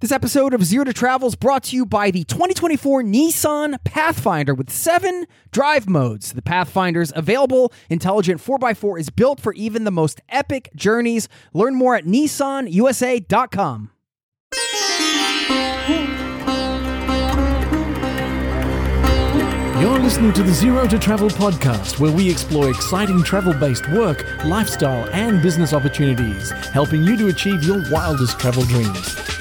This episode of Zero to Travel is brought to you by the 2024 Nissan Pathfinder with seven drive modes. The Pathfinder's available intelligent 4x4 is built for even the most epic journeys. Learn more at nissanusa.com. You're listening to the Zero to Travel podcast, where we explore exciting travel based work, lifestyle, and business opportunities, helping you to achieve your wildest travel dreams.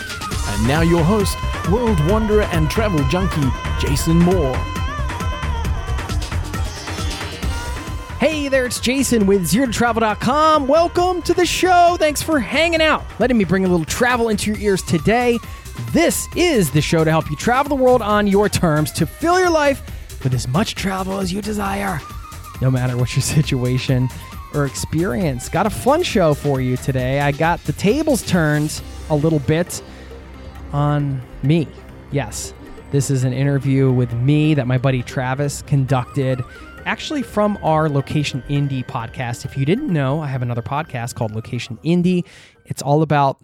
And now, your host, world wanderer and travel junkie, Jason Moore. Hey there, it's Jason with ZeroToTravel.com. Welcome to the show. Thanks for hanging out, letting me bring a little travel into your ears today. This is the show to help you travel the world on your terms to fill your life with as much travel as you desire, no matter what your situation or experience. Got a fun show for you today. I got the tables turned a little bit on me. Yes, this is an interview with me that my buddy Travis conducted actually from our Location Indie podcast. If you didn't know, I have another podcast called Location Indie. It's all about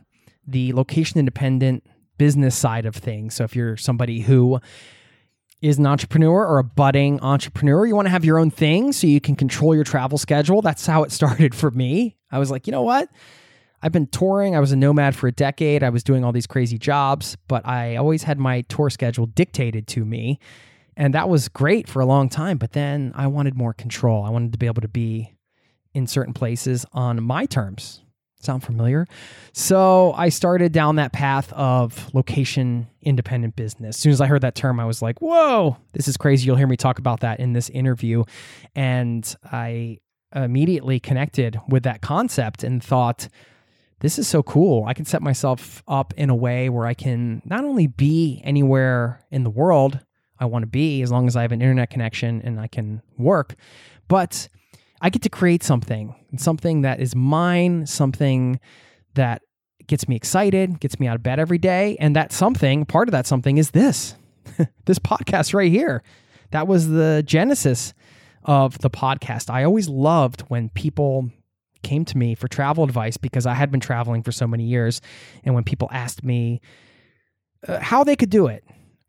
the location independent business side of things. So if you're somebody who is an entrepreneur or a budding entrepreneur, you want to have your own thing so you can control your travel schedule. That's how it started for me. I was like, you know what? I've been touring. I was a nomad for a decade. I was doing all these crazy jobs, but I always had my tour schedule dictated to me. And that was great for a long time. But then I wanted more control. I wanted to be able to be in certain places on my terms. Sound familiar? So I started down that path of location independent business. As soon as I heard that term, I was like, whoa, this is crazy. You'll hear me talk about that in this interview. And I immediately connected with that concept and thought, this is so cool. I can set myself up in a way where I can not only be anywhere in the world I want to be as long as I have an internet connection and I can work, but I get to create something, something that is mine, something that gets me excited, gets me out of bed every day. And that something, part of that something is this, this podcast right here. That was the genesis of the podcast. I always loved when people came to me for travel advice because I had been traveling for so many years. And when people asked me uh, how they could do it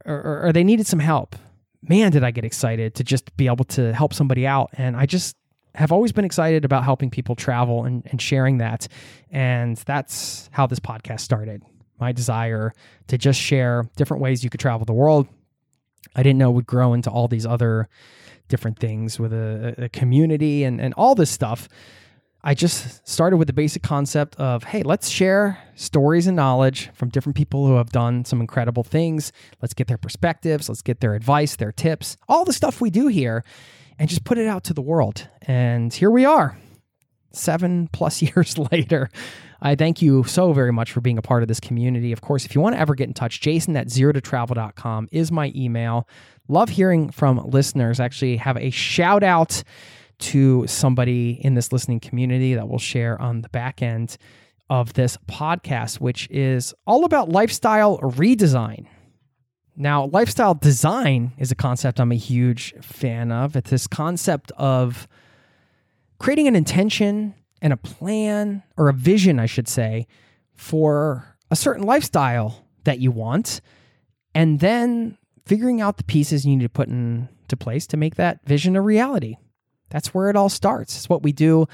or, or, or they needed some help, man, did I get excited to just be able to help somebody out. And I just have always been excited about helping people travel and, and sharing that. And that's how this podcast started. My desire to just share different ways you could travel the world. I didn't know would grow into all these other different things with a, a community and, and all this stuff. I just started with the basic concept of hey, let's share stories and knowledge from different people who have done some incredible things. Let's get their perspectives, let's get their advice, their tips, all the stuff we do here, and just put it out to the world. And here we are, seven plus years later. I thank you so very much for being a part of this community. Of course, if you want to ever get in touch, jason at zero is my email. Love hearing from listeners. Actually, have a shout out to somebody in this listening community that will share on the back end of this podcast, which is all about lifestyle redesign. Now, lifestyle design is a concept I'm a huge fan of. It's this concept of creating an intention and a plan, or a vision, I should say, for a certain lifestyle that you want, and then figuring out the pieces you need to put into place to make that vision a reality. That's where it all starts. It's what we do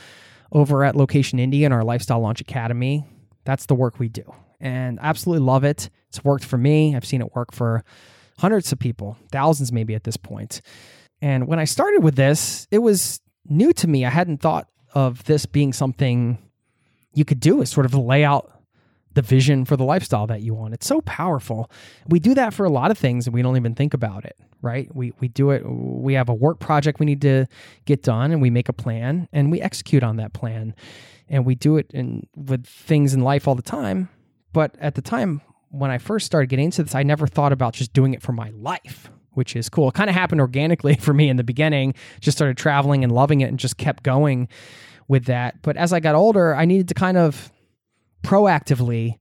over at Location Indie and our Lifestyle Launch Academy. That's the work we do. And absolutely love it. It's worked for me. I've seen it work for hundreds of people, thousands maybe at this point. And when I started with this, it was new to me. I hadn't thought of this being something you could do is sort of lay out the vision for the lifestyle that you want. It's so powerful. We do that for a lot of things and we don't even think about it, right? We we do it we have a work project we need to get done and we make a plan and we execute on that plan. And we do it in with things in life all the time. But at the time when I first started getting into this, I never thought about just doing it for my life, which is cool. It kind of happened organically for me in the beginning. Just started traveling and loving it and just kept going with that. But as I got older, I needed to kind of proactively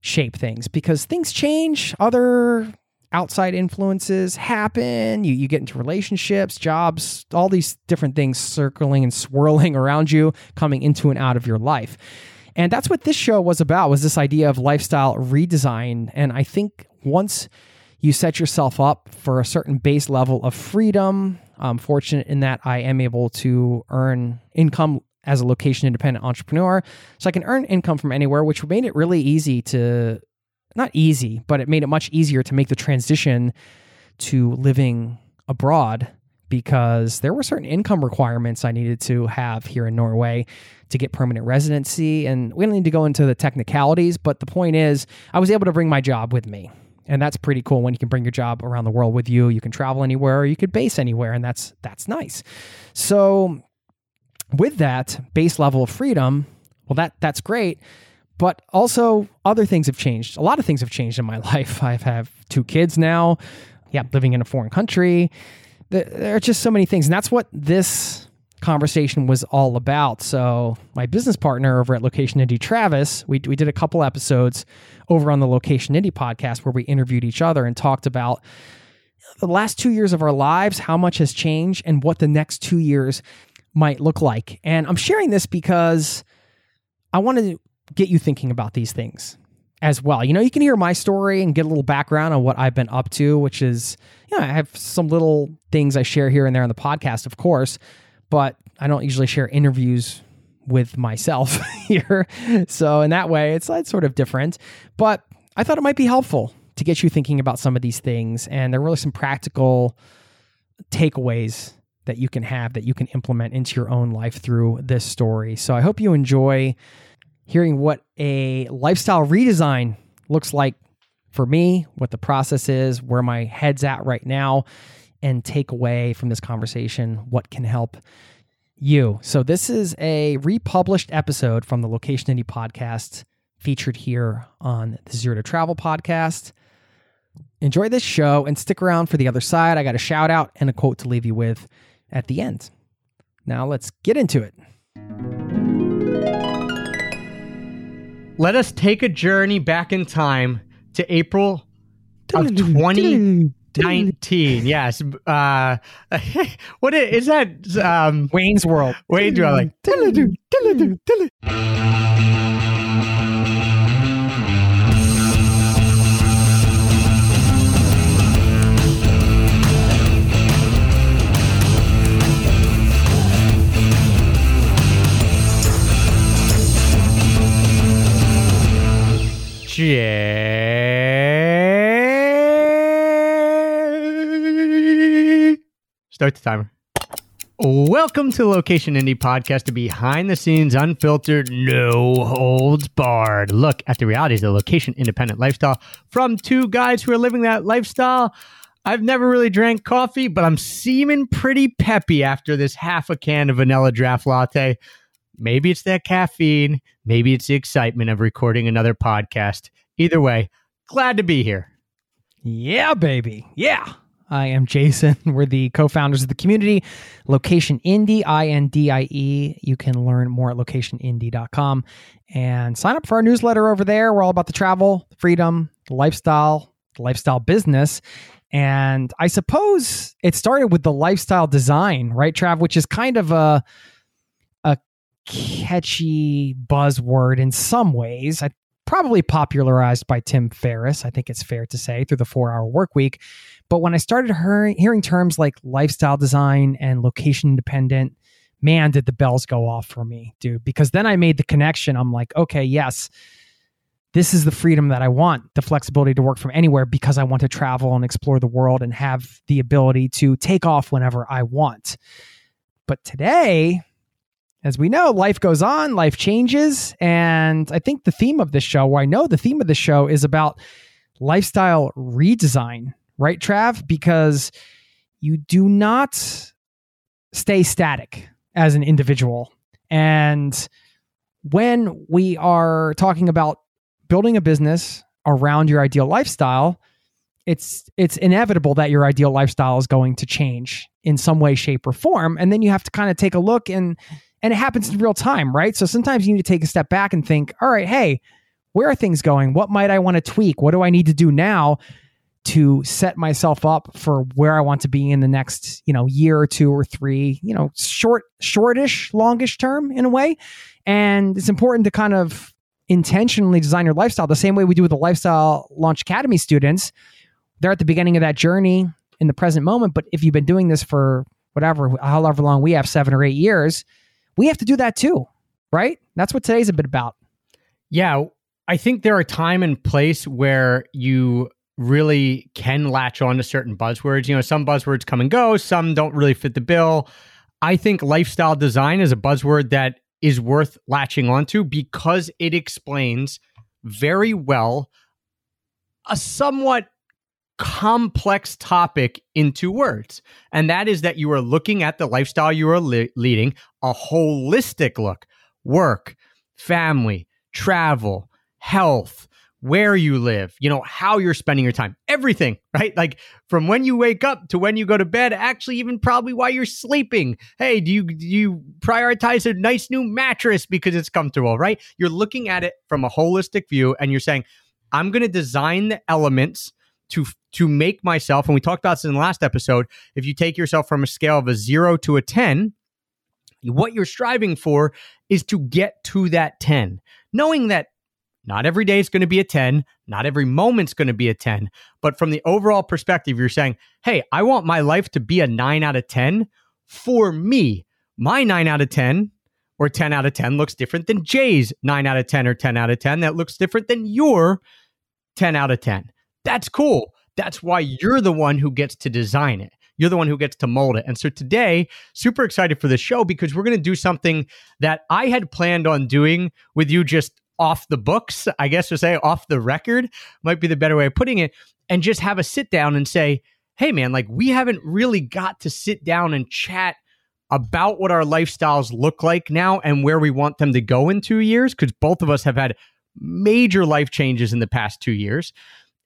shape things because things change, other outside influences happen, you, you get into relationships, jobs, all these different things circling and swirling around you, coming into and out of your life. And that's what this show was about was this idea of lifestyle redesign. And I think once you set yourself up for a certain base level of freedom, I'm fortunate in that I am able to earn income as a location independent entrepreneur. So I can earn income from anywhere, which made it really easy to, not easy, but it made it much easier to make the transition to living abroad because there were certain income requirements I needed to have here in Norway to get permanent residency. And we don't need to go into the technicalities, but the point is, I was able to bring my job with me. And that's pretty cool when you can bring your job around the world with you. You can travel anywhere, or you could base anywhere, and that's that's nice. So with that base level of freedom, well, that that's great. But also, other things have changed. A lot of things have changed in my life. I have two kids now. Yeah, living in a foreign country. There are just so many things, and that's what this conversation was all about. So, my business partner over at Location Indie, Travis, we we did a couple episodes over on the Location Indie podcast where we interviewed each other and talked about the last two years of our lives, how much has changed, and what the next two years might look like. And I'm sharing this because I want to get you thinking about these things as well. You know, you can hear my story and get a little background on what I've been up to, which is, you know, I have some little things I share here and there on the podcast, of course, but I don't usually share interviews with myself here. So in that way, it's, it's sort of different. But I thought it might be helpful to get you thinking about some of these things. And there are really some practical takeaways that you can have that you can implement into your own life through this story. So I hope you enjoy hearing what a lifestyle redesign looks like for me, what the process is, where my head's at right now, and take away from this conversation what can help you. So this is a republished episode from the Location Indie podcast featured here on the Zero to Travel podcast. Enjoy this show and stick around for the other side. I got a shout out and a quote to leave you with at the end. Now let's get into it. Let us take a journey back in time to April of 2019. yes. Uh, what is, is that? Um, Wayne's World. Wayne's World. Like, Start the timer. Welcome to Location Indie Podcast, a behind the scenes, unfiltered, no holds barred look at the realities of the location independent lifestyle from two guys who are living that lifestyle. I've never really drank coffee, but I'm seeming pretty peppy after this half a can of vanilla draft latte. Maybe it's that caffeine, maybe it's the excitement of recording another podcast. Either way, glad to be here. Yeah, baby. Yeah. I am Jason. We're the co founders of the community, Location Indie, I N D I E. You can learn more at locationindie.com and sign up for our newsletter over there. We're all about the travel, freedom, lifestyle, lifestyle business. And I suppose it started with the lifestyle design, right, Trav, which is kind of a catchy buzzword in some ways. I probably popularized by Tim Ferriss, I think it's fair to say, through the four hour work week. But when I started hearing, hearing terms like lifestyle design and location independent, man, did the bells go off for me, dude. Because then I made the connection. I'm like, okay, yes, this is the freedom that I want the flexibility to work from anywhere because I want to travel and explore the world and have the ability to take off whenever I want. But today, as we know, life goes on, life changes. And I think the theme of this show, or I know the theme of the show, is about lifestyle redesign, right, Trav? Because you do not stay static as an individual. And when we are talking about building a business around your ideal lifestyle, it's it's inevitable that your ideal lifestyle is going to change in some way shape or form and then you have to kind of take a look and and it happens in real time right? So sometimes you need to take a step back and think all right hey where are things going? What might i want to tweak? What do i need to do now to set myself up for where i want to be in the next you know year or two or three you know short shortish longish term in a way? And it's important to kind of intentionally design your lifestyle the same way we do with the lifestyle launch academy students. They're at the beginning of that journey in the present moment. But if you've been doing this for whatever, however long we have, seven or eight years, we have to do that too, right? That's what today's a bit about. Yeah. I think there are time and place where you really can latch on to certain buzzwords. You know, some buzzwords come and go, some don't really fit the bill. I think lifestyle design is a buzzword that is worth latching onto because it explains very well a somewhat complex topic into words. And that is that you are looking at the lifestyle you are li- leading, a holistic look work, family, travel, health, where you live, you know, how you're spending your time, everything, right? Like from when you wake up to when you go to bed, actually, even probably while you're sleeping. Hey, do you, do you prioritize a nice new mattress because it's comfortable, right? You're looking at it from a holistic view and you're saying, I'm going to design the elements to to make myself and we talked about this in the last episode if you take yourself from a scale of a 0 to a 10 what you're striving for is to get to that 10 knowing that not every day is going to be a 10 not every moment's going to be a 10 but from the overall perspective you're saying hey i want my life to be a 9 out of 10 for me my 9 out of 10 or 10 out of 10 looks different than Jay's 9 out of 10 or 10 out of 10 that looks different than your 10 out of 10 that's cool. That's why you're the one who gets to design it. You're the one who gets to mold it. And so today, super excited for the show because we're going to do something that I had planned on doing with you just off the books, I guess to say off the record might be the better way of putting it, and just have a sit down and say, hey, man, like we haven't really got to sit down and chat about what our lifestyles look like now and where we want them to go in two years because both of us have had major life changes in the past two years.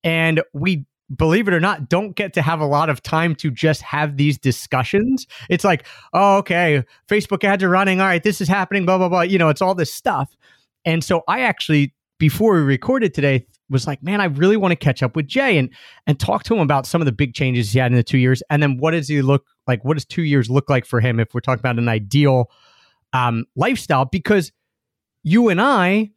And we believe it or not, don't get to have a lot of time to just have these discussions. It's like, oh, okay, Facebook ads are running. All right, this is happening, blah, blah, blah. You know, it's all this stuff. And so I actually, before we recorded today, was like, man, I really want to catch up with Jay and and talk to him about some of the big changes he had in the two years. And then what does he look like? What does two years look like for him if we're talking about an ideal um, lifestyle? Because you and I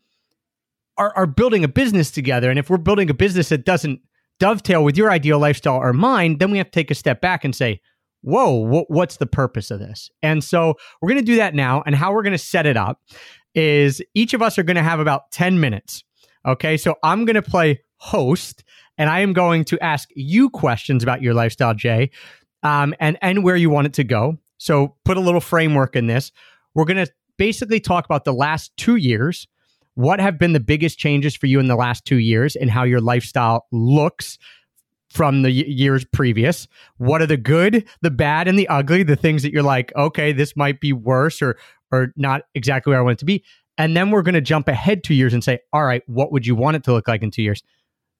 are, are building a business together. And if we're building a business that doesn't dovetail with your ideal lifestyle or mine, then we have to take a step back and say, whoa, wh- what's the purpose of this? And so we're going to do that now. And how we're going to set it up is each of us are going to have about 10 minutes. Okay. So I'm going to play host and I am going to ask you questions about your lifestyle, Jay, um, and, and where you want it to go. So put a little framework in this. We're going to basically talk about the last two years what have been the biggest changes for you in the last two years and how your lifestyle looks from the years previous? What are the good, the bad, and the ugly? The things that you're like, okay, this might be worse or or not exactly where I want it to be. And then we're going to jump ahead two years and say, all right, what would you want it to look like in two years?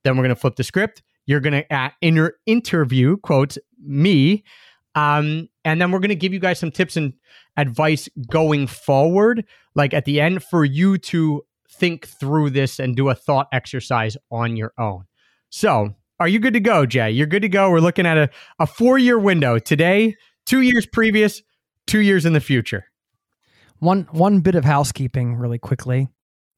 Then we're going to flip the script. You're going to in your interview quotes me, um, and then we're going to give you guys some tips and advice going forward, like at the end for you to think through this and do a thought exercise on your own. So, are you good to go, Jay? You're good to go. We're looking at a, a four year window today, two years previous, two years in the future. One one bit of housekeeping really quickly.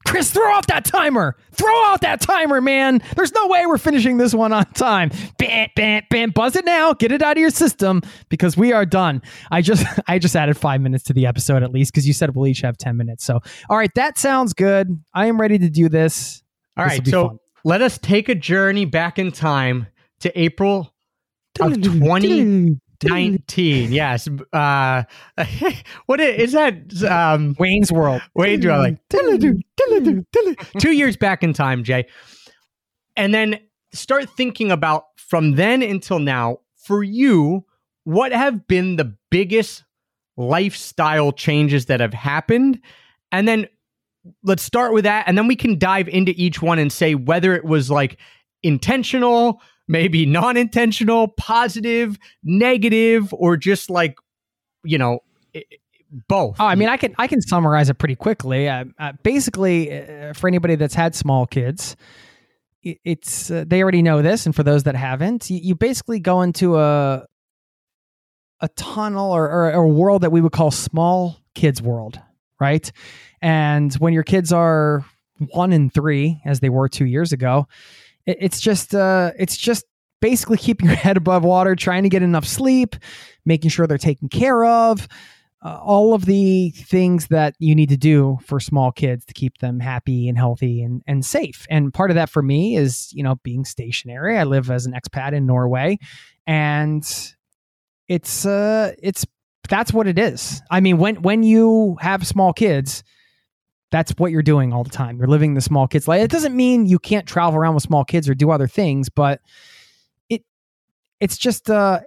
Chris, throw off that timer. Throw out that timer, man. There's no way we're finishing this one on time. Bam, bam, bam. Buzz it now. Get it out of your system because we are done. I just I just added five minutes to the episode at least because you said we'll each have 10 minutes. So all right, that sounds good. I am ready to do this. All this right, so fun. let us take a journey back in time to April of 20 19 yes. Uh what is, is that um Wayne's World. Wayne's World like two years back in time jay. And then start thinking about from then until now for you what have been the biggest lifestyle changes that have happened? And then let's start with that and then we can dive into each one and say whether it was like intentional maybe non-intentional positive negative or just like you know both Oh, I mean, I can I can summarize it pretty quickly. Uh, uh, basically, uh, for anybody that's had small kids, i- it's uh, they already know this, and for those that haven't, you, you basically go into a a tunnel or, or a world that we would call small kids world, right? And when your kids are one and three, as they were two years ago, it, it's just uh, it's just basically keeping your head above water, trying to get enough sleep, making sure they're taken care of uh, all of the things that you need to do for small kids to keep them happy and healthy and, and safe. And part of that for me is, you know, being stationary. I live as an expat in Norway and it's, uh, it's, that's what it is. I mean, when, when you have small kids, that's what you're doing all the time. You're living the small kids life. It doesn't mean you can't travel around with small kids or do other things, but it, it's just, uh,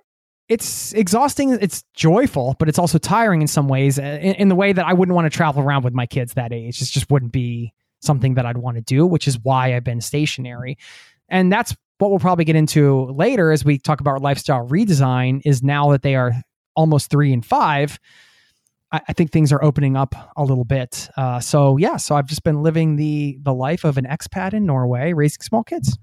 it's exhausting. It's joyful, but it's also tiring in some ways. uh, In, in the way that I wouldn't want to travel around with my kids that age. It just wouldn't be something that I'd want to do, which is why I've been stationary. And that's what we'll probably get into later as we talk about lifestyle redesign. Is now that they are almost three and five, I, I think things are opening up a little bit. Uh, so yeah, so I've just been living the the life of an expat in Norway, raising small kids.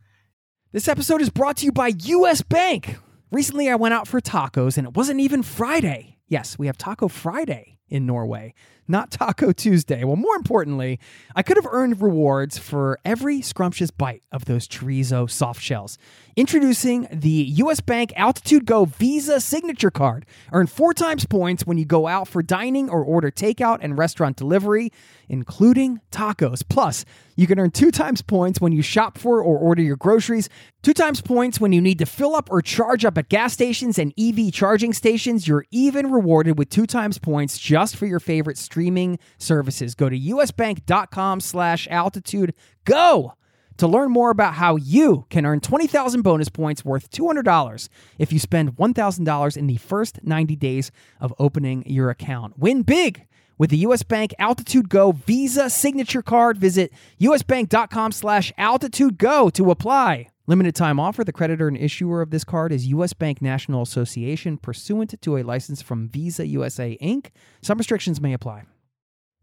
This episode is brought to you by US Bank. Recently, I went out for tacos and it wasn't even Friday. Yes, we have Taco Friday in Norway, not Taco Tuesday. Well, more importantly, I could have earned rewards for every scrumptious bite of those chorizo soft shells. Introducing the US Bank Altitude Go Visa Signature Card. Earn four times points when you go out for dining or order takeout and restaurant delivery, including tacos. Plus, you can earn two times points when you shop for or order your groceries, two times points when you need to fill up or charge up at gas stations and EV charging stations. You're even rewarded with two times points just for your favorite streaming services. Go to usbank.com slash altitude go to learn more about how you can earn 20,000 bonus points worth $200 if you spend $1,000 in the first 90 days of opening your account. Win big with the US Bank Altitude Go Visa Signature Card. Visit usbank.com slash altitude go to apply. Limited time offer. The creditor and issuer of this card is U.S. Bank National Association, pursuant to a license from Visa USA Inc. Some restrictions may apply.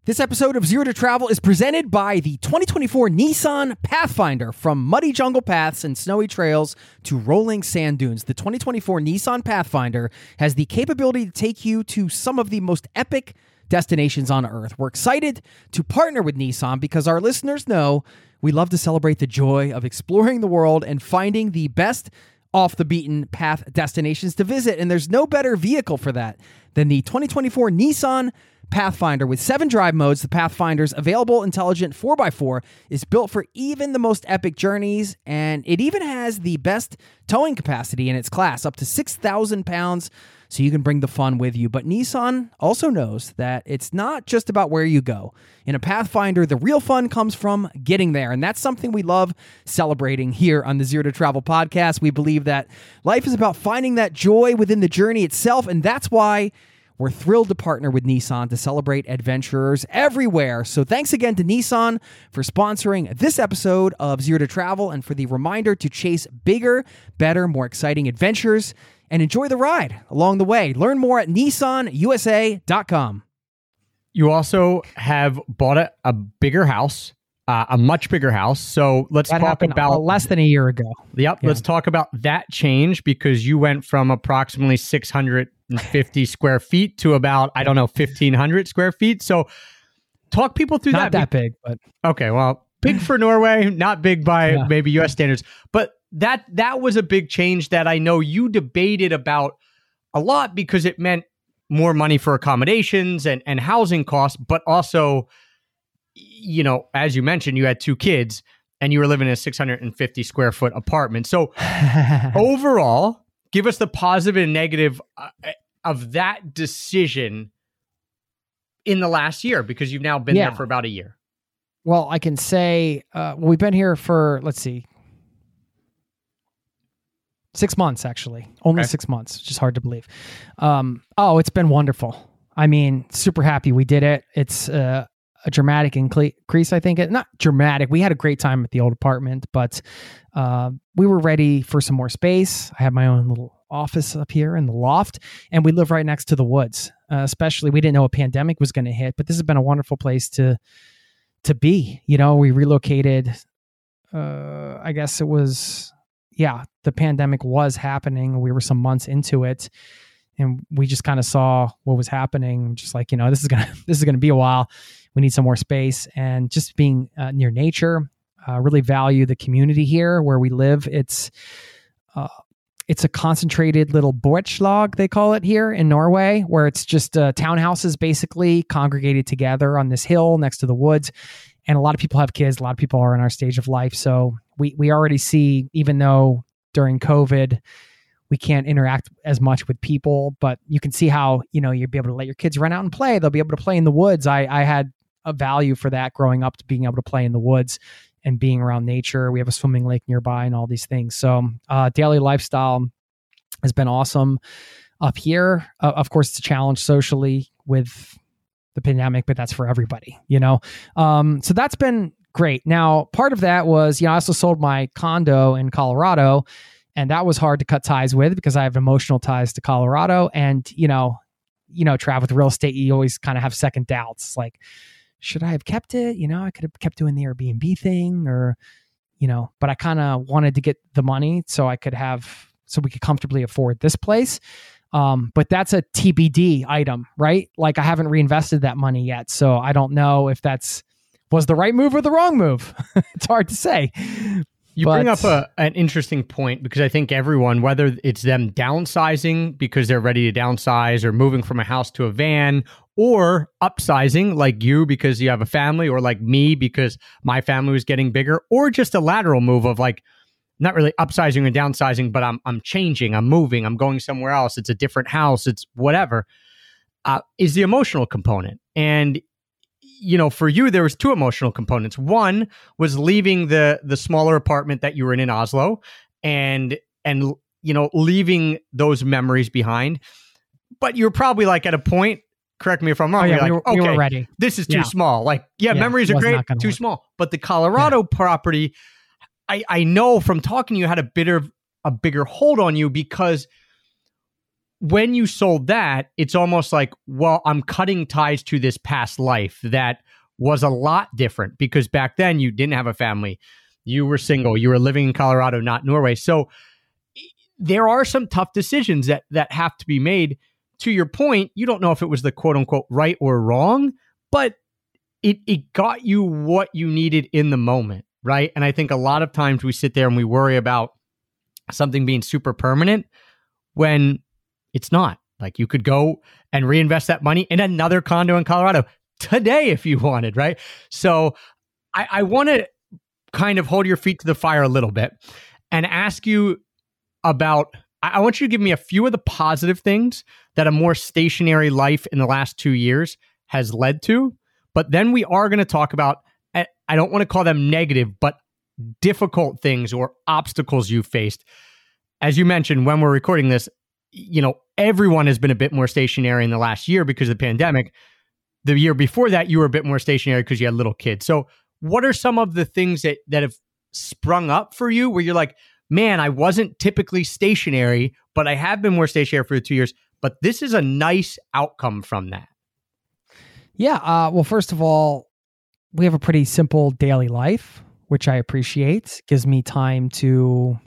This episode of Zero to Travel is presented by the 2024 Nissan Pathfinder. From muddy jungle paths and snowy trails to rolling sand dunes, the 2024 Nissan Pathfinder has the capability to take you to some of the most epic destinations on earth. We're excited to partner with Nissan because our listeners know we love to celebrate the joy of exploring the world and finding the best off the beaten path destinations to visit. And there's no better vehicle for that than the 2024 Nissan Pathfinder with seven drive modes. The Pathfinder's available intelligent 4x4 is built for even the most epic journeys, and it even has the best towing capacity in its class, up to 6,000 pounds, so you can bring the fun with you. But Nissan also knows that it's not just about where you go. In a Pathfinder, the real fun comes from getting there, and that's something we love celebrating here on the Zero to Travel podcast. We believe that life is about finding that joy within the journey itself, and that's why. We're thrilled to partner with Nissan to celebrate adventurers everywhere. So thanks again to Nissan for sponsoring this episode of Zero to Travel and for the reminder to chase bigger, better, more exciting adventures and enjoy the ride along the way. Learn more at nissanusa.com. You also have bought a, a bigger house, uh, a much bigger house. So let's That talk about less than a year ago. Yep. Yeah. Let's talk about that change because you went from approximately 650 square feet to about, I don't know, 1,500 square feet. So talk people through Not that. Not that big, but Okay. Well, big for Norway, not big by Yeah. maybe US standards. But that that was a big change that I know you debated about a lot because it meant more money for accommodations and, and housing costs, but also, you know, as you mentioned, you had two kids and you were living in a 650 square foot apartment. So overall, give us the positive and negative uh, of that decision in the last year because you've now been Yeah. there for about a year. Well, I can say uh, we've been here for let's see, six months actually, only Okay. six months, which is hard to believe. Um, oh, it's been wonderful. I mean, super happy we did it. It's uh, a dramatic increase, I think. Not dramatic. We had a great time at the old apartment, but uh, we were ready for some more space. I have my own little office up here in the loft, and we live right next to the woods. Uh, especially, we didn't know a pandemic was going to hit, but this has been a wonderful place to to be. You know, we relocated. Uh, I guess it was, yeah, the pandemic was happening. We were some months into it, and we just kind of saw what was happening. Just like you know, this is gonna this is gonna be a while. We need some more space, and just being uh, near nature. Uh, really value the community here where we live. It's uh, it's a concentrated little borettslag they call it here in Norway, where it's just uh, townhouses basically congregated together on this hill next to the woods. And a lot of people have kids. A lot of people are in our stage of life, so we we already see, even though during COVID we can't interact as much with people, but you can see how you know you'll be able to let your kids run out and play. They'll be able to play in the woods. I I had a value for that growing up to being able to play in the woods and being around nature. We have a swimming lake nearby and all these things. So uh, daily lifestyle has been awesome up here. Uh, of course, it's a challenge socially with the pandemic, but that's for everybody, you know? Um, so that's been great. Now, part of that was, you know, I also sold my condo in Colorado and that was hard to cut ties with because I have emotional ties to Colorado and, you know, you know, travel with real estate, you always kind of have second doubts like, should I have kept it? You know, I could have kept doing the Airbnb thing or, you know, but I kind of wanted to get the money so I could have, so we could comfortably afford this place. Um, but that's a TBD item, right? Like I haven't reinvested that money yet. So I don't know if that's was the right move or the wrong move. it's hard to say. You bring up a, an interesting point because I think everyone, whether it's them downsizing because they're ready to downsize or moving from a house to a van or upsizing like you because you have a family or like me because my family was getting bigger or just a lateral move of like not really upsizing or downsizing, but I'm I'm changing, I'm moving, I'm going somewhere else. It's a different house, it's whatever. Uh, is the emotional component. And you know, for you there was two emotional components. One was leaving the the smaller apartment that you were in in Oslo and and you know, leaving those memories behind. But you're probably like at a point, correct me if I'm wrong, Oh, yeah, you're we, like, were, we were ready. this is too Yeah. small. Like, yeah, Yeah, memories are great, too work. small. But the Colorado property, I I know from talking to you had a bit of a bigger hold on you because when you sold that, it's almost like, well, I'm cutting ties to this past life that was a lot different because back then you didn't have a family. You were single, you were living in Colorado, not Norway. So there are some tough decisions that that have to be made. To your point, you don't know if it was the quote unquote right or wrong, but it it got you what you needed in the moment, right? And I think a lot of times we sit there and we worry about something being super permanent when it's not. Like you could go and reinvest that money in another condo in Colorado today if you wanted, right? So I, I want to kind of hold your feet to the fire a little bit and ask you about I I want you to give me a few of the positive things that a more stationary life in the last two years has led to. But then we are going to talk about, I I don't want to call them negative, but difficult things or obstacles you faced. As you mentioned, when we're recording this, you know, everyone has been a bit more stationary in the last year because of the pandemic. The year before that, you were a bit more stationary because you had little kids. So, what are some of the things that that have sprung up for you where you're like, man, I wasn't typically stationary, but I have been more stationary for two years. But this is a nice outcome from that. Yeah. Uh, well, first of all, we have a pretty simple daily life, which I appreciate. Gives me time to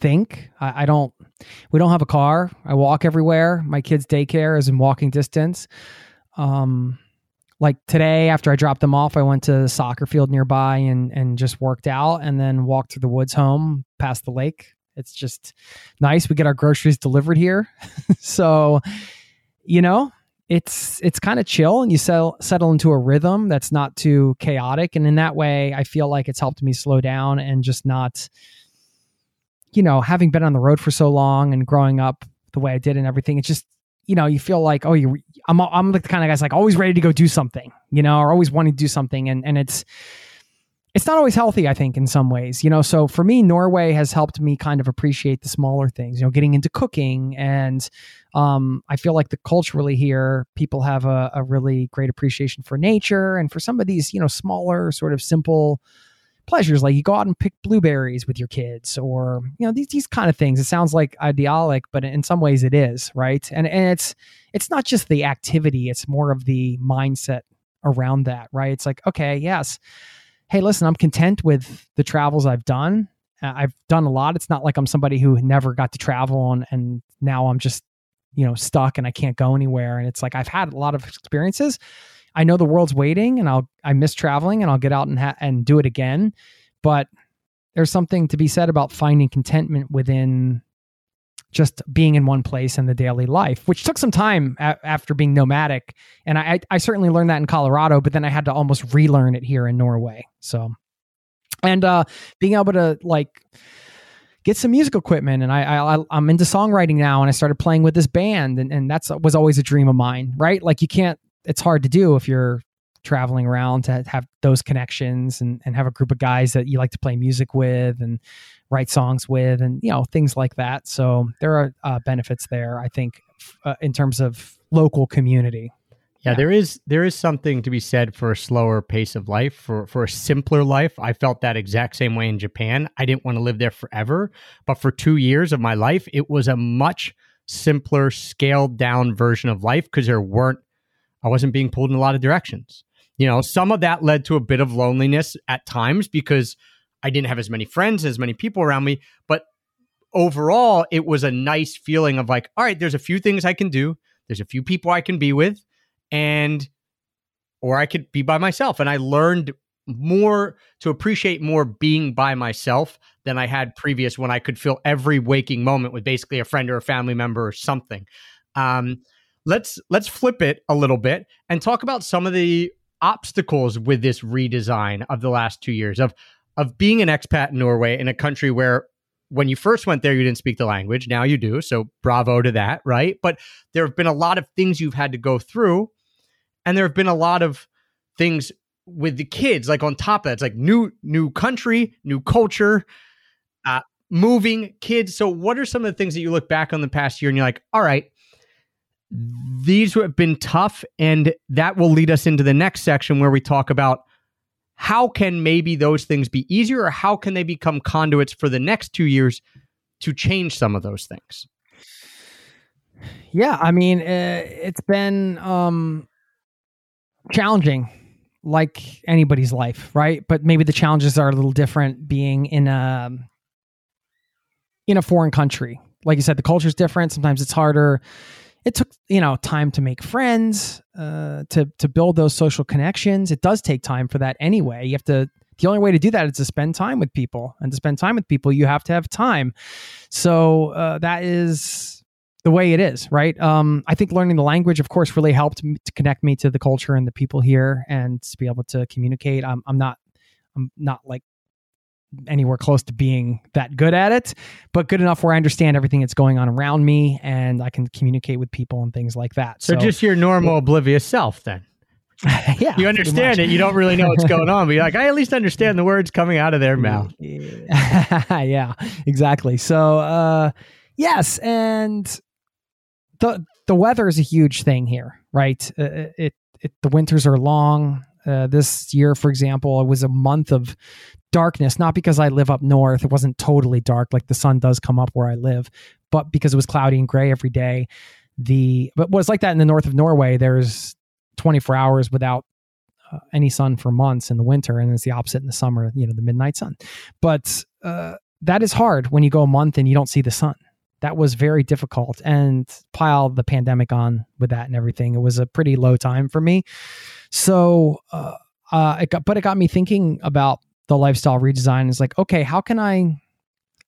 think. I, I don't. We don't have a car. I walk everywhere. My kids' daycare is in walking distance. Um, like today, after I dropped them off, I went to the soccer field nearby and and just worked out, and then walked through the woods home past the lake. It's just nice. We get our groceries delivered here, so you know it's it's kind of chill and you settle settle into a rhythm that's not too chaotic and in that way I feel like it's helped me slow down and just not you know, having been on the road for so long and growing up the way I did and everything, it's just, you know, you feel like, oh, you, I'm, I'm like the kind of guy's like always ready to go do something, you know, or always wanting to do something, and and it's, it's not always healthy, I think, in some ways, you know. So for me, Norway has helped me kind of appreciate the smaller things, you know, getting into cooking. And um, I feel like the culturally here, people have a, a really great appreciation for nature and for some of these, you know, smaller, sort of simple pleasures like you go out and pick blueberries with your kids or you know these, these kind of things it sounds like idyllic but in some ways it is right and and it's it's not just the activity it's more of the mindset around that right it's like okay yes hey, listen, I'm content with the travels I've done. Uh, I've done a lot. It's not like I'm somebody who never got to travel and, and now I'm just, you know, stuck and I can't go anywhere. And it's like I've had a lot of experiences. I know the world's waiting and I'll I miss traveling and I'll get out and ha- and do it again. But there's something to be said about finding contentment within just being in one place in the daily life, which took some time a- after being nomadic. And I, I certainly learned that in Colorado, but then I had to almost relearn it here in Norway. So, and uh, being able to like get some music equipment, and I, I I'm into songwriting now, and I started playing with this band, and and that's was always a dream of mine, right? Like you can't, it's hard to do if you're traveling around to have those connections and, and have a group of guys that you like to play music with and write songs with and you know things like that so there are uh, benefits there i think uh, in terms of local community yeah, there is there is something to be said for a slower pace of life, for for a simpler life. I felt that exact same way in Japan. I didn't want to live there forever, but for 2 years of my life, it was a much simpler, scaled down version of life because there weren't I wasn't being pulled in a lot of directions. You know, some of that led to a bit of loneliness at times because I didn't have as many friends, as many people around me. But overall, it was a nice feeling of like, all right, there's a few things I can do. There's a few people I can be with, and or I could be by myself. And I learned more to appreciate more being by myself than I had previous when I could fill every waking moment with basically a friend or a family member or something. Um, let's let's flip it a little bit and talk about some of the obstacles with this redesign of the last two years of of being an expat in Norway in a country where when you first went there, you didn't speak the language. Now you do. So bravo to that, right? But there have been a lot of things you've had to go through. And there have been a lot of things with the kids, like on top of that, it's like new, new country, new culture, uh, moving kids. So what are some of the things that you look back on the past year and you're like, all right, these have been tough. And that will lead us into the next section where we talk about how can maybe those things be easier or how can they become conduits for the next two years to change some of those things? Yeah i mean uh, it's been um challenging like anybody's life right? But maybe the challenges are a little different being in a in a foreign country. Like you said the culture is different. Sometimes it's harder it took you know time to make friends uh, to to build those social connections. It does take time for that anyway. You have to the only way to do that is to spend time with people. And to spend time with people you have to have time. So uh, that is the way it is right? Um, i think learning the language of course really helped to connect me to the culture and the people here and to be able to communicate. I'm, I'm not i'm not like anywhere close to being that good at it, but good enough where I understand everything that's going on around me and I can communicate with people and things like that. So, so just your normal oblivious self then. yeah, you understand it. You don't really know what's going on, but you're like, I at least understand the words coming out of their mouth. yeah, exactly. So, uh, yes, and the the weather is a huge thing here, right? Uh, it, it the winters are long. Uh, this year, for example, it was a month of darkness, not because I live up north. It wasn't totally dark, like the sun does come up where I live, but because it was cloudy and gray every day. The but was like that in the north of Norway. There's 24 hours without uh, any sun for months in the winter, and it's the opposite in the summer. You know, the midnight sun. But uh, that is hard when you go a month and you don't see the sun. That was very difficult, and pile the pandemic on with that and everything. It was a pretty low time for me. So, uh, uh, it got, but it got me thinking about the lifestyle redesign is like, okay, how can I,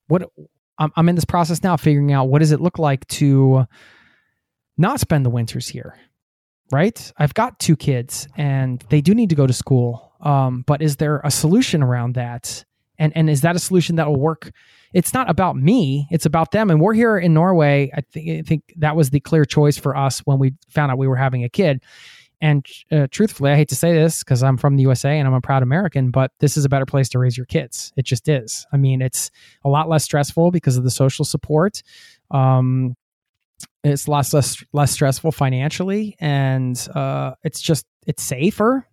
what, I'm, I'm in this process now, figuring out what does it look like to not spend the winters here, right? I've got two kids and they do need to go to school. Um, but is there a solution around that? And and is that a solution that will work? It's not about me, it's about them. And we're here in Norway. I think I think that was the clear choice for us when we found out we were having a kid. And uh, truthfully, I hate to say this because I'm from the USA and I'm a proud American, but this is a better place to raise your kids. It just is. I mean, it's a lot less stressful because of the social support. Um, it's less less less stressful financially, and uh, it's just it's safer.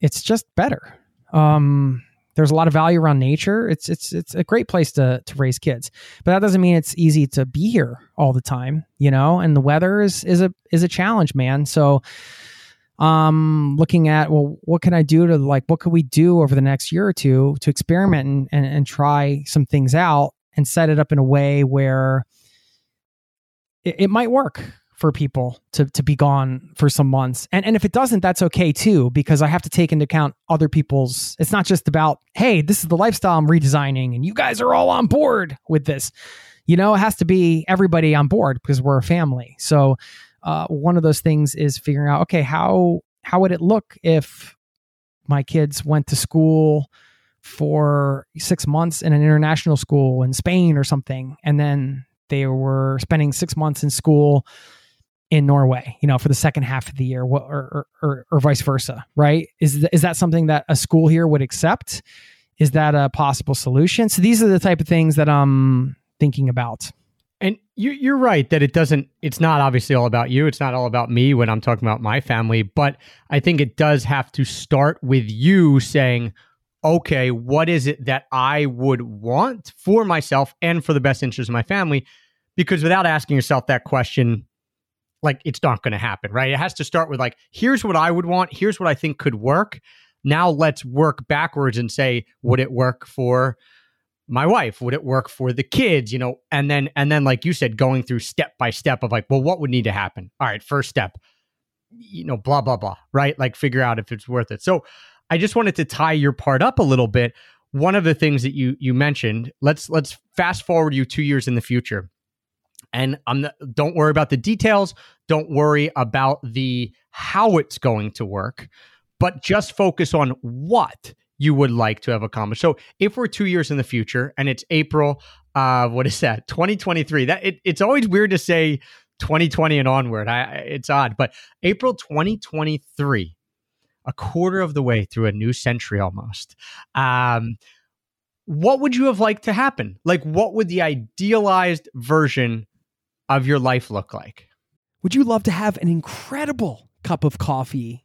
It's just better. Um, there's a lot of value around nature. It's it's it's a great place to to raise kids, but that doesn't mean it's easy to be here all the time, you know. And the weather is is a is a challenge, man. So, um, looking at well, what can I do to like what could we do over the next year or two to experiment and and, and try some things out and set it up in a way where it, it might work for people to to be gone for some months. And and if it doesn't, that's okay too, because I have to take into account other people's it's not just about, hey, this is the lifestyle I'm redesigning and you guys are all on board with this. You know, it has to be everybody on board because we're a family. So uh, one of those things is figuring out, okay, how how would it look if my kids went to school for six months in an international school in Spain or something, and then they were spending six months in school in Norway, you know, for the second half of the year, or or, or, or vice versa, right? Is th- is that something that a school here would accept? Is that a possible solution? So these are the type of things that I'm thinking about. And you, you're right that it doesn't. It's not obviously all about you. It's not all about me when I'm talking about my family. But I think it does have to start with you saying, "Okay, what is it that I would want for myself and for the best interest of my family?" Because without asking yourself that question, like it's not going to happen, right? It has to start with like, here's what I would want, here's what I think could work. Now let's work backwards and say, would it work for my wife? Would it work for the kids? You know, and then and then like you said, going through step by step of like, well, what would need to happen? All right, first step, you know, blah blah blah, right? Like figure out if it's worth it. So I just wanted to tie your part up a little bit. One of the things that you you mentioned, let's let's fast forward you two years in the future and I'm not, don't worry about the details. Don't worry about the how it's going to work, but just focus on what you would like to have accomplished. So if we're two years in the future and it's April, uh, what is that? 2023. That it, it's always weird to say 2020 and onward. I, it's odd, but April 2023, a quarter of the way through a new century almost. Um, what would you have liked to happen? Like, what would the idealized version of your life look like? Would you love to have an incredible cup of coffee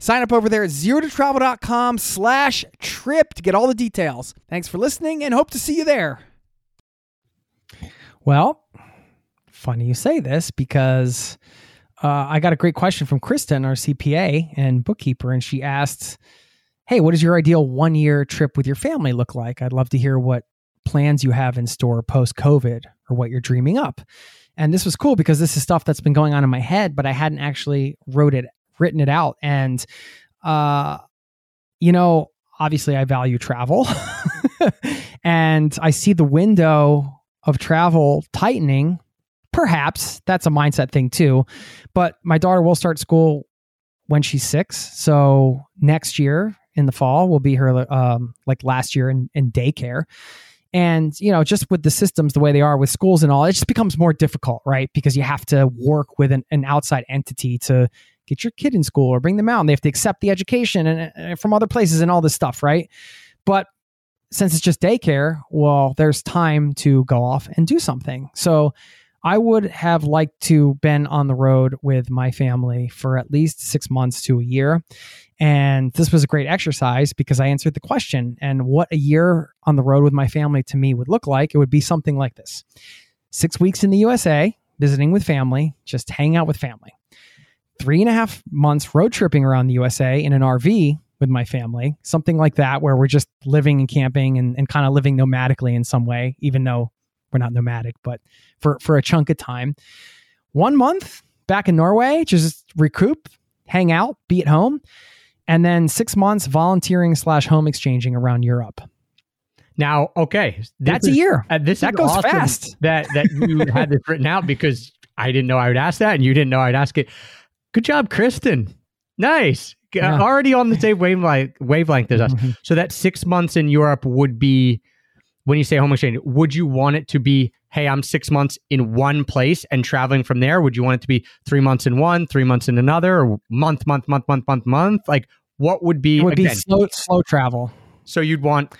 Sign up over there at zerototravel.com slash trip to get all the details. Thanks for listening and hope to see you there. Well, funny you say this because uh, I got a great question from Kristen, our CPA and bookkeeper, and she asked, Hey, what does your ideal one year trip with your family look like? I'd love to hear what plans you have in store post COVID or what you're dreaming up. And this was cool because this is stuff that's been going on in my head, but I hadn't actually wrote it, written it out. And, uh, you know, obviously I value travel and I see the window of travel tightening. Perhaps that's a mindset thing too. But my daughter will start school when she's six. So next year in the fall will be her um, like last year in, in daycare. And, you know, just with the systems the way they are with schools and all, it just becomes more difficult, right? Because you have to work with an, an outside entity to get your kid in school or bring them out and they have to accept the education and, and from other places and all this stuff, right? But since it's just daycare, well, there's time to go off and do something. So I would have liked to been on the road with my family for at least six months to a year. And this was a great exercise because I answered the question. And what a year on the road with my family to me would look like, it would be something like this six weeks in the USA, visiting with family, just hang out with family three and a half months road tripping around the USA in an RV with my family, something like that, where we're just living and camping and, and kind of living nomadically in some way, even though we're not nomadic, but for, for a chunk of time. One month back in Norway, just recoup, hang out, be at home. And then six months volunteering slash home exchanging around Europe. Now, okay, that's is, a year. Uh, this that goes awesome fast. That that you had this written out because I didn't know I would ask that, and you didn't know I'd ask it. Good job, Kristen. Nice. Yeah. Already on the same wavelength, wavelength as us. Mm-hmm. So that six months in Europe would be, when you say home exchange, would you want it to be, hey, I'm six months in one place and traveling from there? Would you want it to be three months in one, three months in another, or month, month, month, month, month, month? Like, what would be? It would again, be slow, slow travel. So you'd want,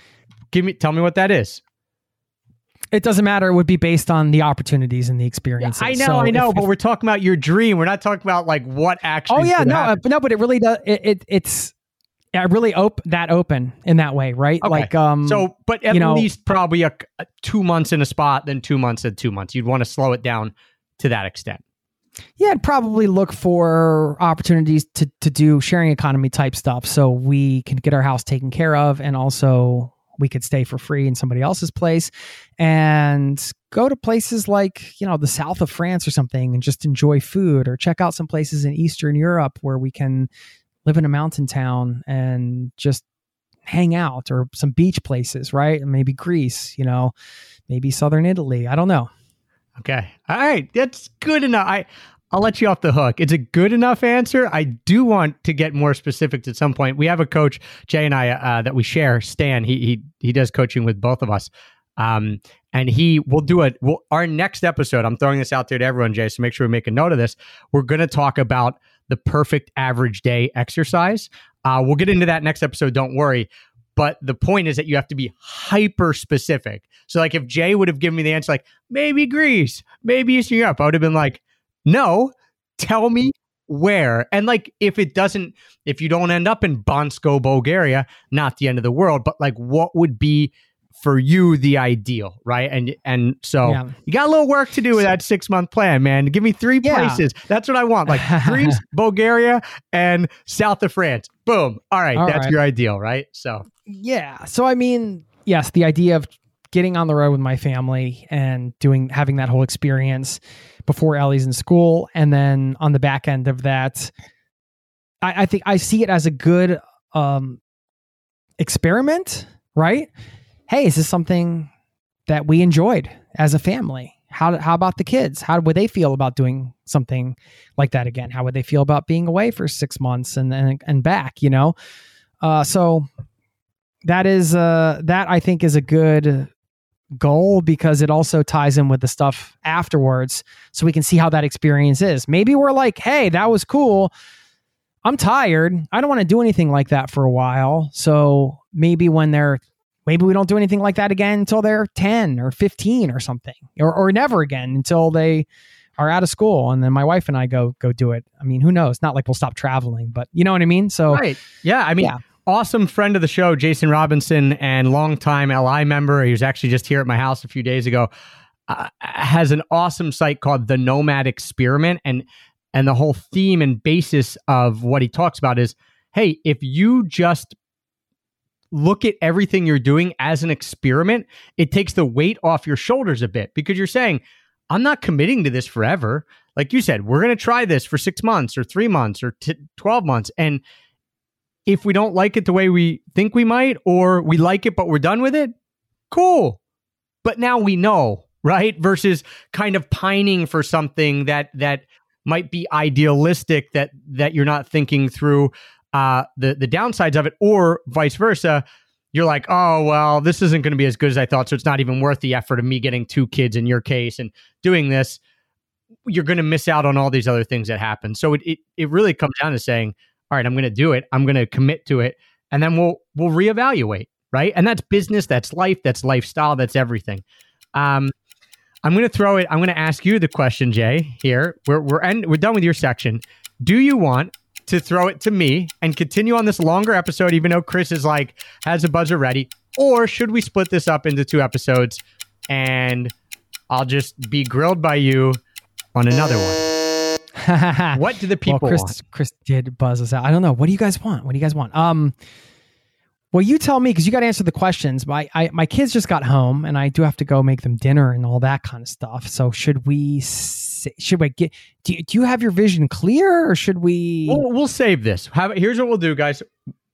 give me, tell me what that is. It doesn't matter. It would be based on the opportunities and the experiences. Yeah, I know, so I know, if, but if, we're talking about your dream. We're not talking about like what actually. Oh yeah, no, uh, no, but it really does. It, it it's I really op- that open in that way, right? Okay. Like, um, so, but at you know, least probably a, a, two months in a spot, then two months and two months. You'd want to slow it down to that extent. Yeah, I'd probably look for opportunities to to do sharing economy type stuff, so we can get our house taken care of, and also we could stay for free in somebody else's place and go to places like you know the south of france or something and just enjoy food or check out some places in eastern europe where we can live in a mountain town and just hang out or some beach places right? And maybe greece you know maybe southern italy i don't know. Okay. All right. That's good enough. I I'll let you off the hook. It's a good enough answer. I do want to get more specific at some point. We have a coach, Jay and I, uh, that we share. Stan, he he he does coaching with both of us, um, and he will do it. We'll, our next episode. I'm throwing this out there to everyone, Jay. So make sure we make a note of this. We're going to talk about the perfect average day exercise. Uh, we'll get into that next episode. Don't worry. But the point is that you have to be hyper specific. So, like, if Jay would have given me the answer, like maybe Greece, maybe Eastern Europe, I would have been like, no, tell me where. And like, if it doesn't, if you don't end up in Bansko, Bulgaria, not the end of the world, but like, what would be for you the ideal, right? And and so yeah. you got a little work to do with that six month plan, man. Give me three yeah. places. That's what I want, like Greece, Bulgaria, and south of France. Boom. All right, All that's right. your ideal, right? So yeah. So I mean, yes, the idea of getting on the road with my family and doing having that whole experience before Ellie's in school, and then on the back end of that, I, I think I see it as a good um, experiment. Right? Hey, is this something that we enjoyed as a family? How how about the kids? How would they feel about doing something like that again? How would they feel about being away for six months and and, and back? You know, uh, so that is uh, that I think is a good goal because it also ties in with the stuff afterwards so we can see how that experience is. Maybe we're like, hey, that was cool. I'm tired. I don't want to do anything like that for a while. So maybe when they're maybe we don't do anything like that again until they're 10 or 15 or something or, or never again until they are out of school and then my wife and I go go do it. I mean, who knows? Not like we'll stop traveling, but you know what I mean? So Right. Yeah, I mean, yeah awesome friend of the show, Jason Robinson, and longtime LI member. He was actually just here at my house a few days ago. Uh, has an awesome site called the Nomad Experiment, and and the whole theme and basis of what he talks about is, hey, if you just look at everything you're doing as an experiment, it takes the weight off your shoulders a bit because you're saying, I'm not committing to this forever. Like you said, we're going to try this for six months or three months or t- 12 months. And if we don't like it the way we think we might, or we like it, but we're done with it, cool. But now we know, right? Versus kind of pining for something that, that, might be idealistic that that you're not thinking through uh, the the downsides of it, or vice versa. You're like, oh well, this isn't going to be as good as I thought, so it's not even worth the effort of me getting two kids in your case and doing this. You're going to miss out on all these other things that happen. So it it, it really comes down to saying, all right, I'm going to do it. I'm going to commit to it, and then we'll we'll reevaluate, right? And that's business, that's life, that's lifestyle, that's everything. Um, I'm going to throw it. I'm going to ask you the question, Jay. Here, we're we're end, we're done with your section. Do you want to throw it to me and continue on this longer episode, even though Chris is like has a buzzer ready, or should we split this up into two episodes and I'll just be grilled by you on another one? what do the people well, Chris, want? Chris did buzz us out. I don't know. What do you guys want? What do you guys want? Um, well, you tell me because you got to answer the questions. My I, my kids just got home, and I do have to go make them dinner and all that kind of stuff. So should we? Should we get? Do you, do you have your vision clear, or should we? We'll, we'll save this. Have, here's what we'll do, guys.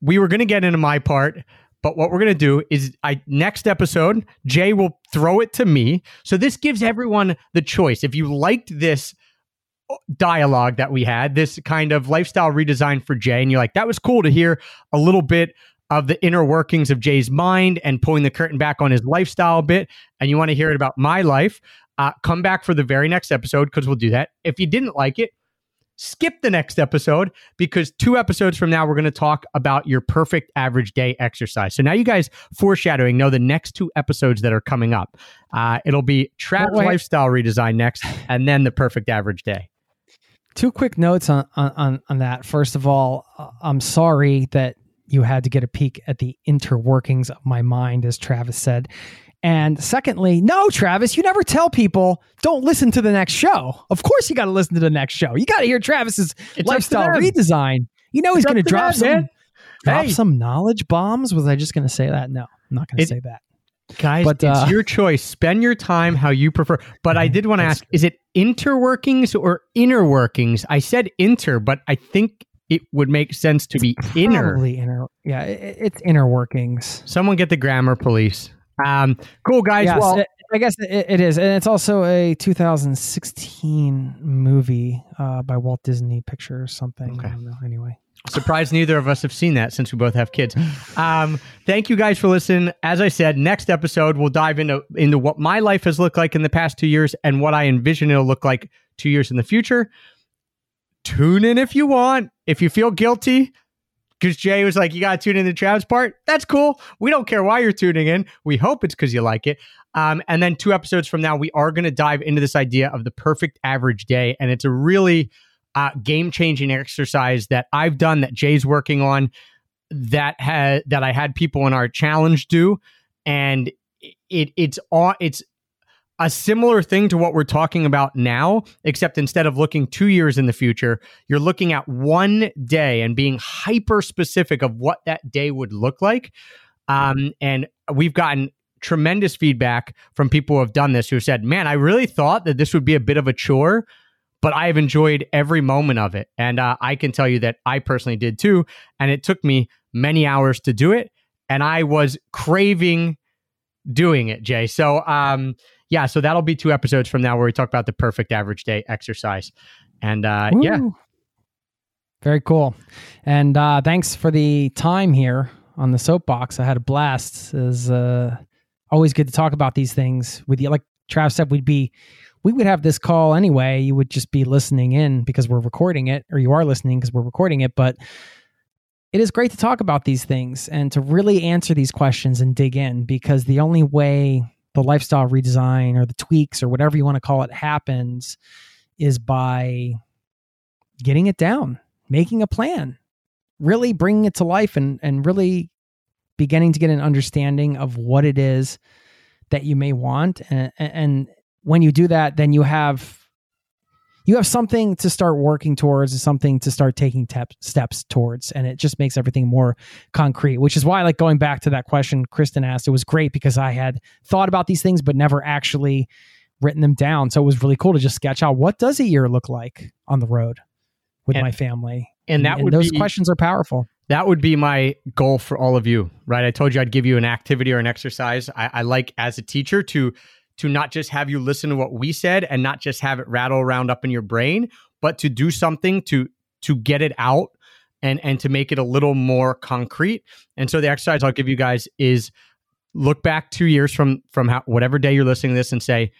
We were going to get into my part, but what we're going to do is, I next episode, Jay will throw it to me. So this gives everyone the choice. If you liked this dialogue that we had, this kind of lifestyle redesign for Jay, and you're like, that was cool to hear a little bit of the inner workings of Jay's mind and pulling the curtain back on his lifestyle a bit, and you want to hear it about my life, uh, come back for the very next episode because we'll do that. If you didn't like it, skip the next episode because two episodes from now, we're going to talk about your perfect average day exercise. So now you guys foreshadowing know the next two episodes that are coming up. Uh, it'll be Trav Lifestyle Redesign next, and then the perfect average day. Two quick notes on, on, on that. First of all, uh, I'm sorry that you had to get a peek at the interworkings of my mind, as Travis said. And secondly, no, Travis, you never tell people don't listen to the next show. Of course, you got to listen to the next show. You got to hear Travis's it's lifestyle redesign. You know he's going to drop some drop hey. some knowledge bombs. Was I just going to say that? No, I'm not going to say that. Guys, but, uh, it's your choice. Spend your time how you prefer. But I did want to ask: Is it interworkings or inner workings? I said inter, but I think it would make sense to be inner. Inner. Yeah, it, it's inner workings. Someone get the grammar police. Um, cool guys. Yes, well, it, I guess it, it is, and it's also a 2016 movie uh, by Walt Disney Pictures or something. Okay. I don't know. Anyway. Surprised neither of us have seen that since we both have kids. Um, thank you guys for listening. As I said, next episode we'll dive into into what my life has looked like in the past two years and what I envision it'll look like two years in the future tune in if you want. If you feel guilty, because Jay was like, you got to tune in the Trav's part. That's cool. We don't care why you're tuning in. We hope it's because you like it. Um, and then two episodes from now, we are going to dive into this idea of the perfect average day. And it's a really uh, game changing exercise that I've done that Jay's working on that had that I had people in our challenge do. And it it's all it's a similar thing to what we're talking about now, except instead of looking two years in the future, you're looking at one day and being hyper specific of what that day would look like. Um, and we've gotten tremendous feedback from people who have done this who said, Man, I really thought that this would be a bit of a chore, but I have enjoyed every moment of it. And uh, I can tell you that I personally did too. And it took me many hours to do it. And I was craving doing it, Jay. So, um, yeah, so that'll be two episodes from now where we talk about the perfect average day exercise. And uh, yeah. Very cool. And uh, thanks for the time here on the soapbox. I had a blast. Is uh, always good to talk about these things with you. Like Trav said, we'd be we would have this call anyway. You would just be listening in because we're recording it, or you are listening because we're recording it. But it is great to talk about these things and to really answer these questions and dig in because the only way the lifestyle redesign or the tweaks or whatever you want to call it happens is by getting it down, making a plan, really bringing it to life and and really beginning to get an understanding of what it is that you may want and, and when you do that then you have you have something to start working towards and something to start taking tep- steps towards and it just makes everything more concrete which is why like going back to that question kristen asked it was great because i had thought about these things but never actually written them down so it was really cool to just sketch out what does a year look like on the road with And- my family and that would those be questions are powerful that would be my goal for all of you, right? I told you I'd give you an activity or an exercise. I, I like as a teacher to to not just have you listen to what we said and not just have it rattle around up in your brain, but to do something to to get it out and and to make it a little more concrete. And so the exercise I'll give you guys is look back two years from from how, whatever day you're listening to this and say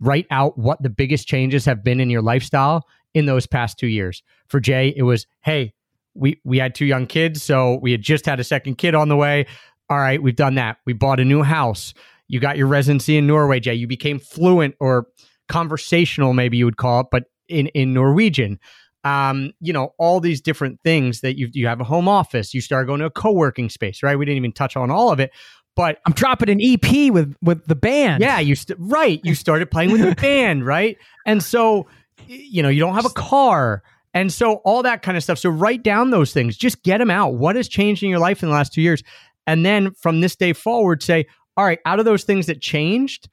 write out what the biggest changes have been in your lifestyle in those past two years. For Jay, it was hey we we had two young kids, so we had just had a second kid on the way. All right, we've done that. We bought a new house. You got your residency in Norway, Jay. You became fluent or conversational, maybe you would call it, but in in Norwegian. Um, you know, all these different things that you you have a home office. You start going to a co-working space, right? We didn't even touch on all of it, but i'm dropping an ep with with the band yeah, you st- right. You started playing with the band, right? And so, you know, you don't have a car. And so all that kind of stuff. So write down those things. Just get them out. What has changed in your life in the last two years? And then from this day forward, say, all right, out of those things that changed,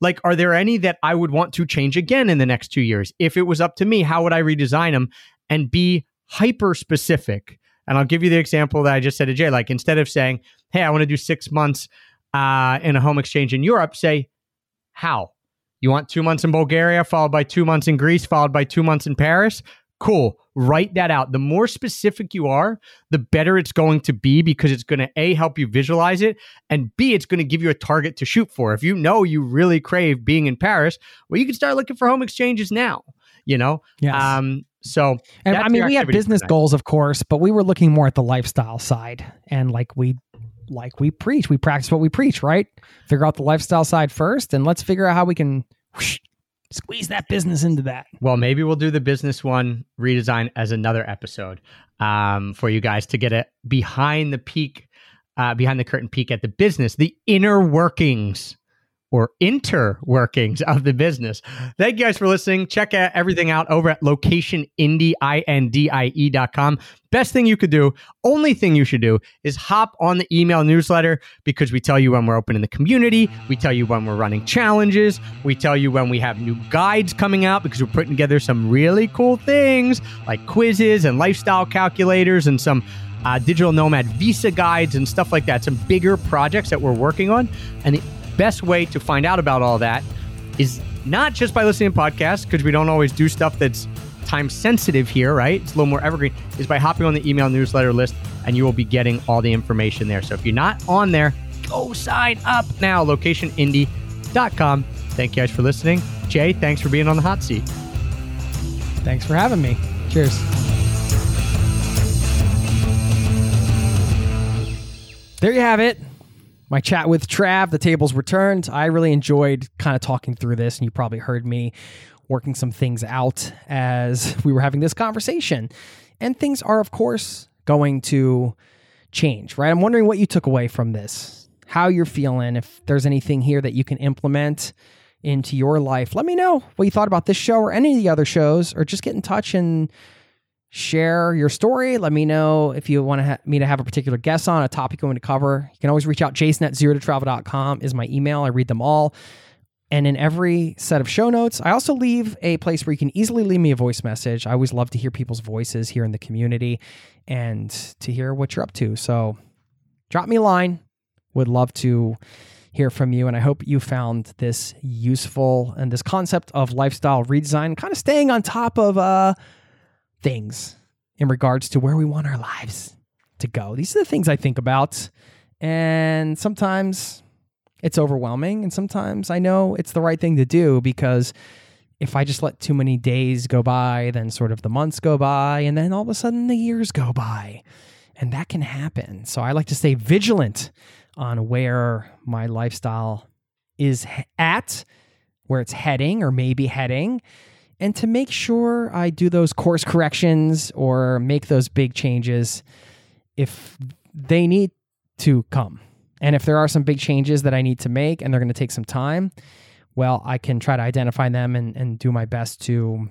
like, are there any that I would want to change again in the next two years? If it was up to me, how would I redesign them and be hyper specific? And I'll give you the example that I just said to Jay. Like, instead of saying, hey, I want to do six months uh, in a home exchange in Europe, say, how? You want two months in Bulgaria, followed by two months in Greece, followed by two months in Paris? Cool. Write that out. The more specific you are, the better it's going to be because it's going to A, help you visualize it, and B, it's going to give you a target to shoot for. If you know you really crave being in Paris, well, you can start looking for home exchanges now, you know? yes. Um, so, And I mean, we had business goals, of course, but we were looking more at the lifestyle side. And like we, like we preach, we practice what we preach, right? Figure out the lifestyle side first, and let's figure out how we can whoosh, squeeze that business into that. Well, maybe we'll do the business one redesign as another episode um, for you guys to get a behind the peak, uh, behind the curtain peek at the business, the inner workings or inter workings of the business. Thank you guys for listening. Check out everything out over at locationindie.com. Best thing you could do, only thing you should do is hop on the email newsletter because we tell you when we're open in the community. We tell you when we're running challenges. We tell you when we have new guides coming out because we're putting together some really cool things like quizzes and lifestyle calculators and some uh, digital nomad visa guides and stuff like that. Some bigger projects that we're working on. And the best way to find out about all that is not just by listening to podcasts, because we don't always do stuff that's time sensitive here, right? It's a little more evergreen, is by hopping on the email newsletter list and you will be getting all the information there. So if you're not on there, go sign up now, locationindie.com. Thank you guys for listening. Jay, thanks for being on the hot seat. Thanks for having me. Cheers. There you have it. My chat with Trav, the tables were turned. I really enjoyed kind of talking through this, and you probably heard me working some things out as we were having this conversation. And things are, of course, going to change, right? I'm wondering what you took away from this, how you're feeling, if there's anything here that you can implement into your life. Let me know what you thought about this show or any of the other shows, or just get in touch and share your story. Let me know if you want to ha- me to have a particular guest on a topic you want to cover. You can always reach out. Jason at zero to travel.com is my email. I read them all. And in every set of show notes, I also leave a place where you can easily leave me a voice message. I always love to hear people's voices here in the community and to hear what you're up to. So drop me a line. Would love to hear from you. And I hope you found this useful and this concept of lifestyle redesign, kind of staying on top of uh, things in regards to where we want our lives to go. These are the things I think about. And sometimes it's overwhelming. And sometimes I know it's the right thing to do because if I just let too many days go by, then sort of the months go by, and then all of a sudden the years go by. And that can happen. So I like to stay vigilant on where my lifestyle is at, where it's heading or maybe heading, and to make sure I do those course corrections or make those big changes if they need to come. And if there are some big changes that I need to make and they're going to take some time, well, I can try to identify them and, and do my best to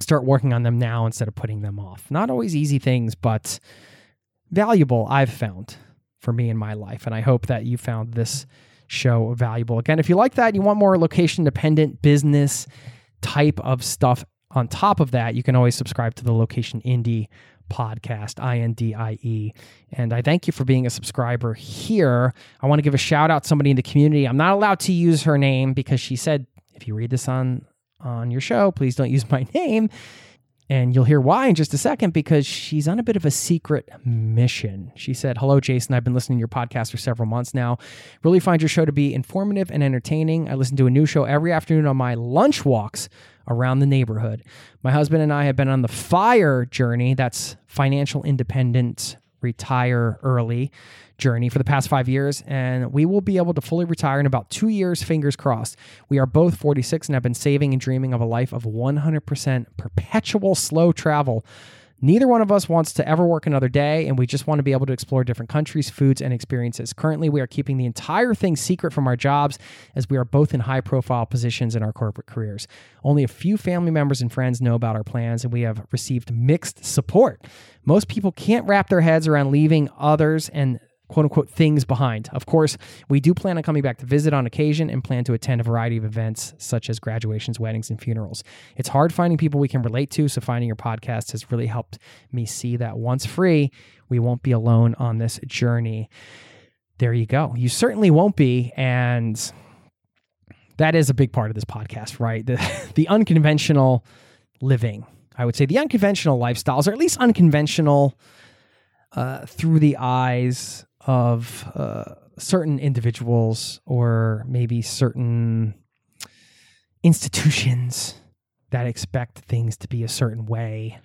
start working on them now instead of putting them off. Not always easy things, but valuable, I've found for me in my life. And I hope that you found this show valuable. Again, if you like that, and you want more location dependent business type of stuff on top of that, you can always subscribe to the Location Indie podcast, I N D I E. And I thank you for being a subscriber here. I want to give a shout out to somebody in the community. I'm not allowed to use her name because she said, if you read this on on your show, please don't use my name. And you'll hear why in just a second because she's on a bit of a secret mission. She said, Hello, Jason. I've been listening to your podcast for several months now. Really find your show to be informative and entertaining. I listen to a new show every afternoon on my lunch walks around the neighborhood. My husband and I have been on the FIRE journey that's financial independence, retire early journey for the past five years, and we will be able to fully retire in about two years, fingers crossed. We are both 46 and have been saving and dreaming of a life of 100% perpetual slow travel Neither one of us wants to ever work another day, and we just want to be able to explore different countries, foods, and experiences. Currently, we are keeping the entire thing secret from our jobs as we are both in high profile positions in our corporate careers. Only a few family members and friends know about our plans, and we have received mixed support. Most people can't wrap their heads around leaving others and quote unquote things behind. Of course, we do plan on coming back to visit on occasion and plan to attend a variety of events such as graduations, weddings, and funerals. It's hard finding people we can relate to, so finding your podcast has really helped me see that once free, we won't be alone on this journey. There you go. You certainly won't be. And that is a big part of this podcast, right? The, the unconventional living. I would say the unconventional lifestyles, or at least unconventional uh, through the eyes of uh, certain individuals or maybe certain institutions that expect things to be a certain way.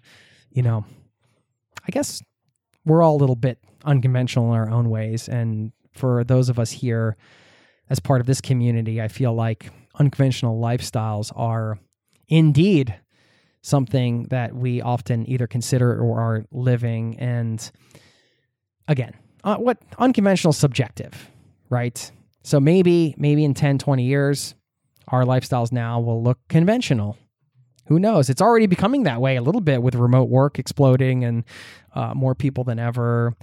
You know, I guess we're all a little bit unconventional in our own ways. And for those of us here as part of this community, I feel like unconventional lifestyles are indeed something that we often either consider or are living. And again, uh, what unconventional subjective, right? So maybe maybe in 10, 20 years our lifestyles now will look conventional. Who knows? It's already becoming that way a little bit with remote work exploding and uh, more people than ever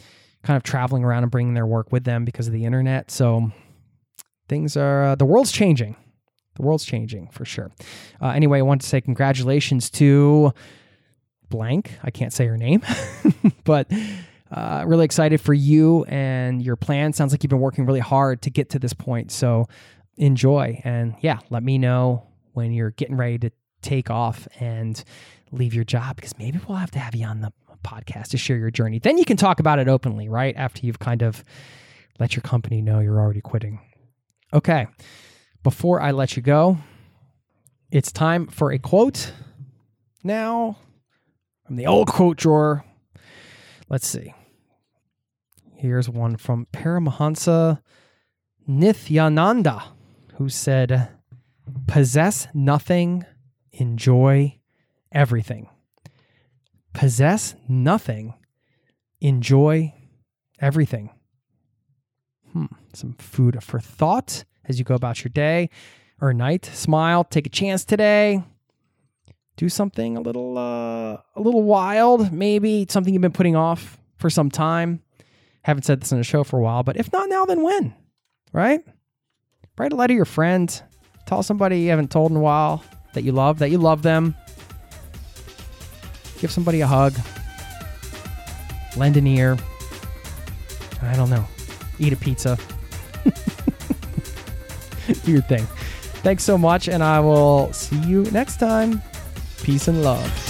kind of traveling around and bringing their work with them because of the internet. So things are, uh, the world's changing. The world's changing for sure. Uh, anyway, I want to say congratulations to blank. I can't say her name, but uh, really excited for you and your plan. Sounds like you've been working really hard to get to this point. So enjoy. And yeah, let me know when you're getting ready to take off and leave your job because maybe we'll have to have you on the podcast to share your journey. Then you can talk about it openly, right? After you've kind of let your company know you're already quitting. Okay. Before I let you go, it's time for a quote now from the old quote drawer. Let's see. Here's one from Paramahansa Nithyananda, who said, Possess nothing, enjoy everything. Possess nothing, enjoy everything. Hmm, some food for thought as you go about your day or night. Smile, take a chance today. Do something a little uh, a little wild, maybe something you've been putting off for some time. Haven't said this on the show for a while, but if not now, then when? Right? Write a letter to your friend. Tell somebody you haven't told in a while that you love, that you love them. Give somebody a hug. Lend an ear. I don't know. Eat a pizza. Do your thing. Thanks so much, and I will see you next time. Peace and love.